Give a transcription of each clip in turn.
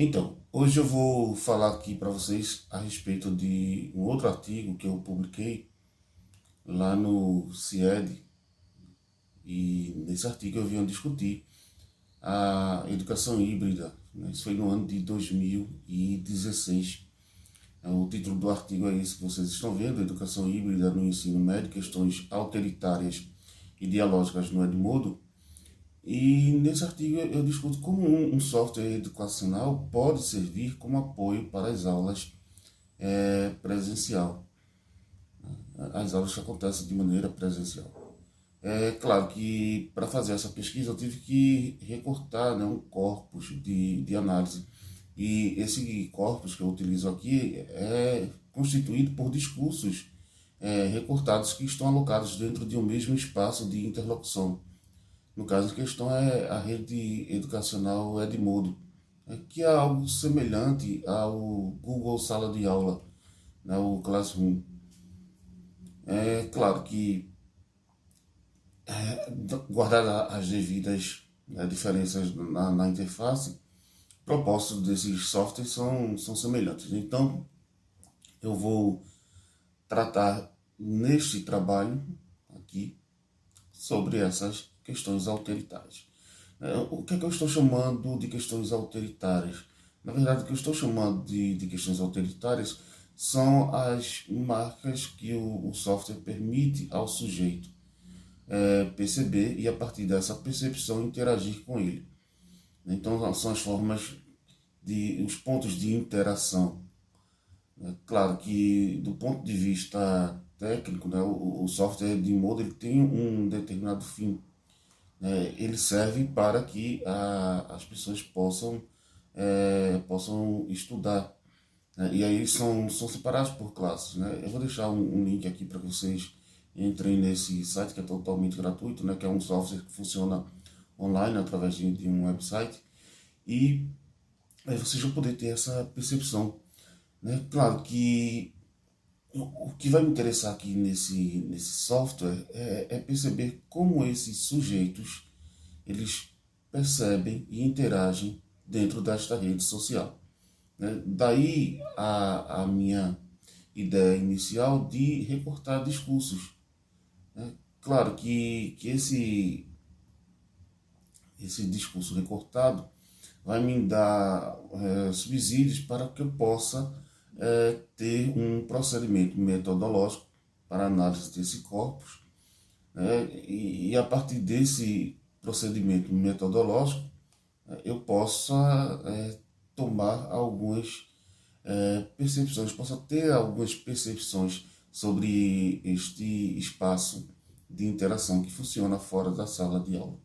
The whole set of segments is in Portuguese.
Então, hoje eu vou falar aqui para vocês a respeito de um outro artigo que eu publiquei lá no CIED. E nesse artigo eu vim discutir a educação híbrida. Né? Isso foi no ano de 2016. O título do artigo é esse que vocês estão vendo: Educação híbrida no ensino médio, questões autoritárias e dialógicas no Edmodo. E nesse artigo eu discuto como um, software educacional pode servir como apoio para as aulas é, presencial. As aulas que acontecem de maneira presencial. É claro que para fazer essa pesquisa eu tive que recortar né, um corpus de, de análise. E esse corpus que eu utilizo aqui é constituído por discursos é, recortados que estão alocados dentro de um mesmo espaço de interlocução. No caso, a questão é a rede educacional Edmodo, né, que é algo semelhante ao Google Sala de Aula, né, o Classroom. É claro que, é, as devidas né, diferenças na, na interface, propósitos desses softwares são, são semelhantes. Então, eu vou tratar neste trabalho aqui sobre essas questões autoritárias. É, o que é que eu estou chamando de questões autoritárias? Na verdade, o que eu estou chamando de, de questões autoritárias são as marcas que o, o software permite ao sujeito é, perceber e, a partir dessa percepção, interagir com ele. Então, são as formas de os pontos de interação. É claro que, do ponto de vista técnico, né, o, o software de modo ele tem um determinado fim é, ele serve para que a, as pessoas possam, é, possam estudar. Né? E aí são, são separados por classes. Né? Eu vou deixar um, um link aqui para vocês entrem nesse site que é totalmente gratuito, né? que é um software que funciona online através de, de um website. E aí vocês vão poder ter essa percepção. Né? Claro que o que vai me interessar aqui nesse, nesse software é, é perceber como esses sujeitos eles percebem e interagem dentro desta rede social. Né? Daí a, a minha ideia inicial de recortar discursos. Né? Claro que, que esse, esse discurso recortado vai me dar é, subsídios para que eu possa é, ter um procedimento metodológico para análise desse corpus, né, e, e, a partir desse procedimento metodológico eu possa é, tomar algumas é, percepções, possa ter algumas percepções sobre este espaço de interação que funciona fora da sala de aula.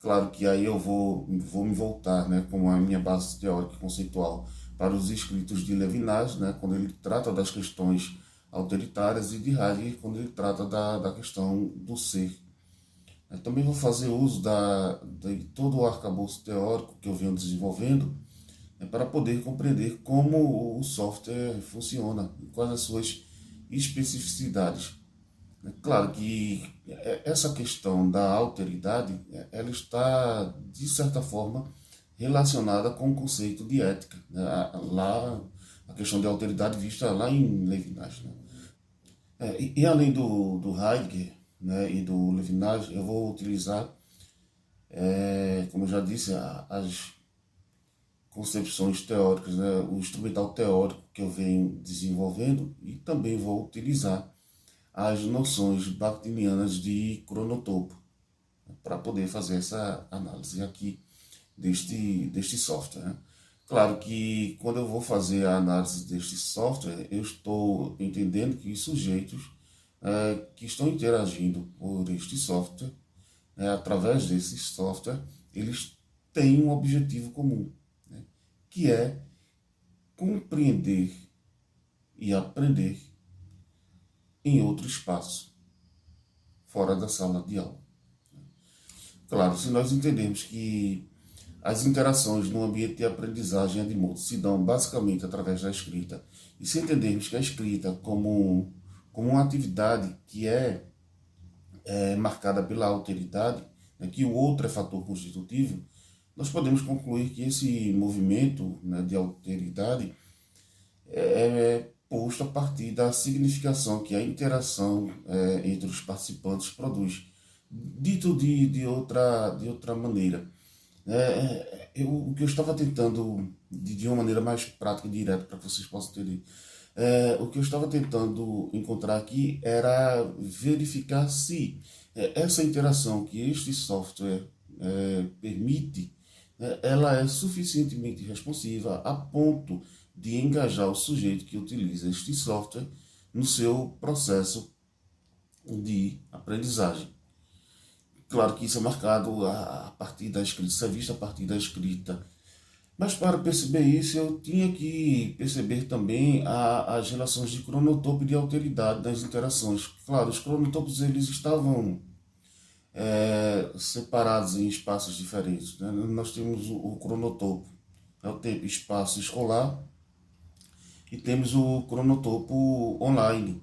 Claro que aí eu vou, vou me voltar né, com a minha base teórica e conceitual para os escritos de Levinas, né, quando ele trata das questões autoritárias, e de Heidegger, quando ele trata da, da questão do ser. Eu também vou fazer uso da, de todo o arcabouço teórico que eu venho desenvolvendo né, para poder compreender como o software funciona e quais as suas especificidades. É claro que essa questão da alteridade, ela está, de certa forma, relacionada com o conceito de ética. Né? Lá, a questão de autoridade vista lá em Levinas. Né? É, e, e, além do, do Heidegger né, e do Levinas, eu vou utilizar, é, como eu já disse, as concepções teóricas, né, o instrumental teórico que eu venho desenvolvendo e também vou utilizar as noções bakhtinianas de cronotopo né, para poder fazer essa análise aqui deste, deste software. Né? Claro que quando eu vou fazer a análise deste software, eu estou entendendo que os sujeitos é, que estão interagindo por este software, é, através desse software, eles têm um objetivo comum, né? que é compreender e aprender em outro espaço, fora da sala de aula. Claro, se nós entendemos que as interações no ambiente de aprendizagem de modo se dão basicamente através da escrita. E se entendermos que a escrita como, como uma atividade que é, é marcada pela alteridade, né, que o outro é fator constitutivo, nós podemos concluir que esse movimento né, de alteridade é, é posto a partir da significação que a interação é, entre os participantes produz. Dito de, de, outra, de outra maneira, é, é eu, o que eu estava tentando, de, de uma maneira mais prática e direta, para que vocês possam entender, é, o que eu estava tentando encontrar aqui era verificar se é, essa interação que este software é, permite, né, ela é suficientemente responsiva a ponto de engajar o sujeito que utiliza este software no seu processo de aprendizagem. Claro que isso é marcado a partir da escrita, isso é visto a partir da escrita mas para perceber isso, eu tinha que perceber também a, as relações de cronotopo e de alteridade das interações. Claro, os cronotopos eles estavam é, separados em espaços diferentes. Né? Nós temos o, o cronotopo, é o tempo espaço escolar, e temos o cronotopo online,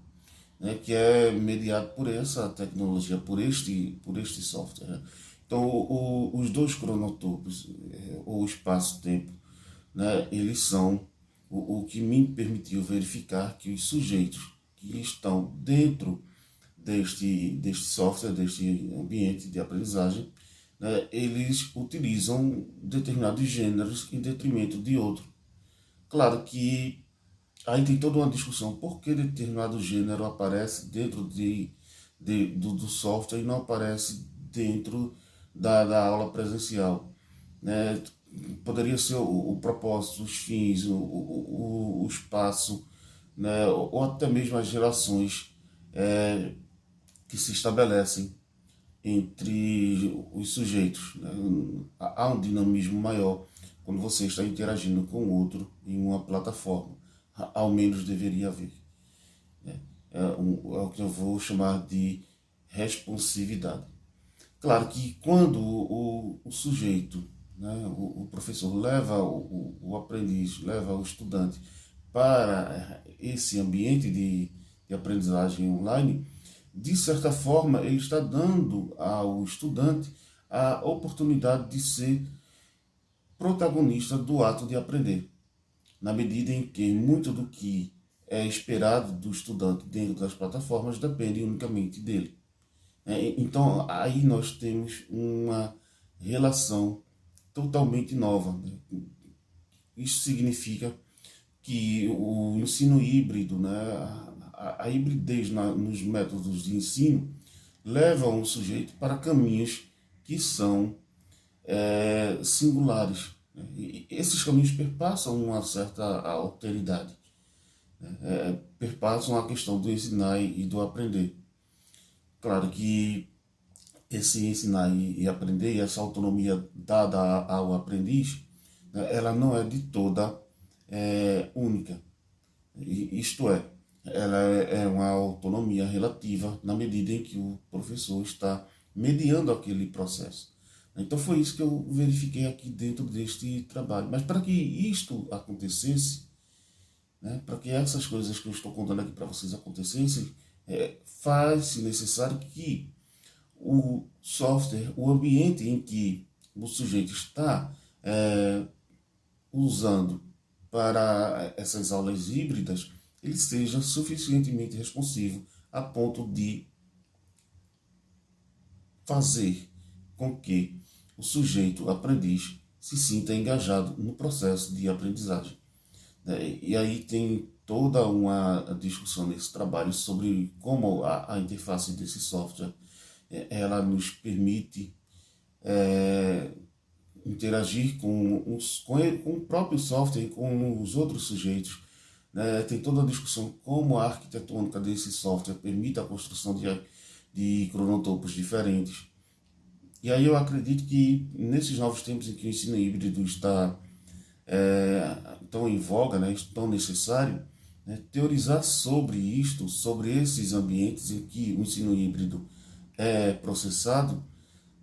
né? que é mediado por essa tecnologia, por este, por este software. Né? Então, o, os dois cronotopos, é, ou espaço-tempo, né, eles são o, o que me permitiu verificar que os sujeitos que estão dentro deste, deste software, deste ambiente de aprendizagem, né, eles utilizam determinados gêneros em detrimento de outro. Claro que aí tem toda uma discussão por que determinado gênero aparece dentro de, de do, do software e não aparece dentro da, da aula presencial. Né? Poderia ser o, o propósito, os fins, o, o, o espaço, né? ou até mesmo as relações é, que se estabelecem entre os sujeitos. Né? Há um dinamismo maior quando você está interagindo com o outro em uma plataforma. Ao menos deveria haver. É, um, é o que eu vou chamar de responsividade. Claro que quando o, o sujeito, né, o, o, professor leva o, o, aprendiz, leva o estudante para esse ambiente de, de aprendizagem online, de certa forma ele está dando ao estudante a oportunidade de ser protagonista do ato de aprender, na medida em que muito do que é esperado do estudante dentro das plataformas depende unicamente dele. É, então, aí nós temos uma relação totalmente nova. Né? Isso significa que o ensino híbrido, né, a, a hibridez na, nos métodos de ensino, leva um sujeito para caminhos que são é, singulares. E esses caminhos perpassam uma certa alteridade, né? é, perpassam a questão do ensinar e do aprender. Claro que esse ensinar e, aprender, e essa autonomia dada ao aprendiz, né, ela não é de toda é, única. isto é, ela é, é uma autonomia relativa na medida em que o professor está mediando aquele processo. Então foi isso que eu verifiquei aqui dentro deste trabalho. Mas para que isto acontecesse, né, para que essas coisas que eu estou contando aqui para vocês acontecessem, é, faz-se necessário que o software, o ambiente em que o sujeito está é, usando para essas aulas híbridas, ele seja suficientemente responsivo a ponto de fazer com que o sujeito aprendiz se sinta engajado no processo de aprendizagem. É, e aí tem toda uma discussão nesse trabalho sobre como a, a interface desse software é, ela nos permite é, interagir com, os, com, ele, com, o próprio software e com os outros sujeitos. Né? Tem toda a discussão como a arquitetônica desse software permite a construção de, de cronotopos diferentes. E aí eu acredito que nesses novos tempos em que o ensino híbrido está é, tão em voga, né, tão necessário, né, teorizar sobre isto, sobre esses ambientes em que o ensino híbrido é processado,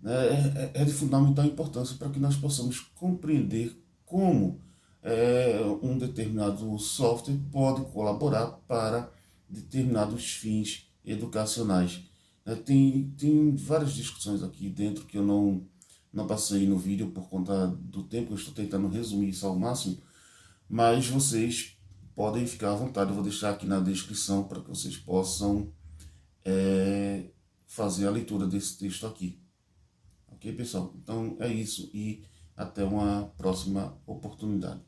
né, é, é, de fundamental importância para que nós possamos compreender como é, um determinado software pode colaborar para determinados fins educacionais. É, tem, tem várias discussões aqui dentro que eu não Não passei no vídeo por conta do tempo, eu estou tentando resumir isso ao máximo, mas vocês podem ficar à vontade, eu vou deixar aqui na descrição para que vocês possam é, fazer a leitura desse texto aqui. Ok, pessoal? Então é isso e até uma próxima oportunidade.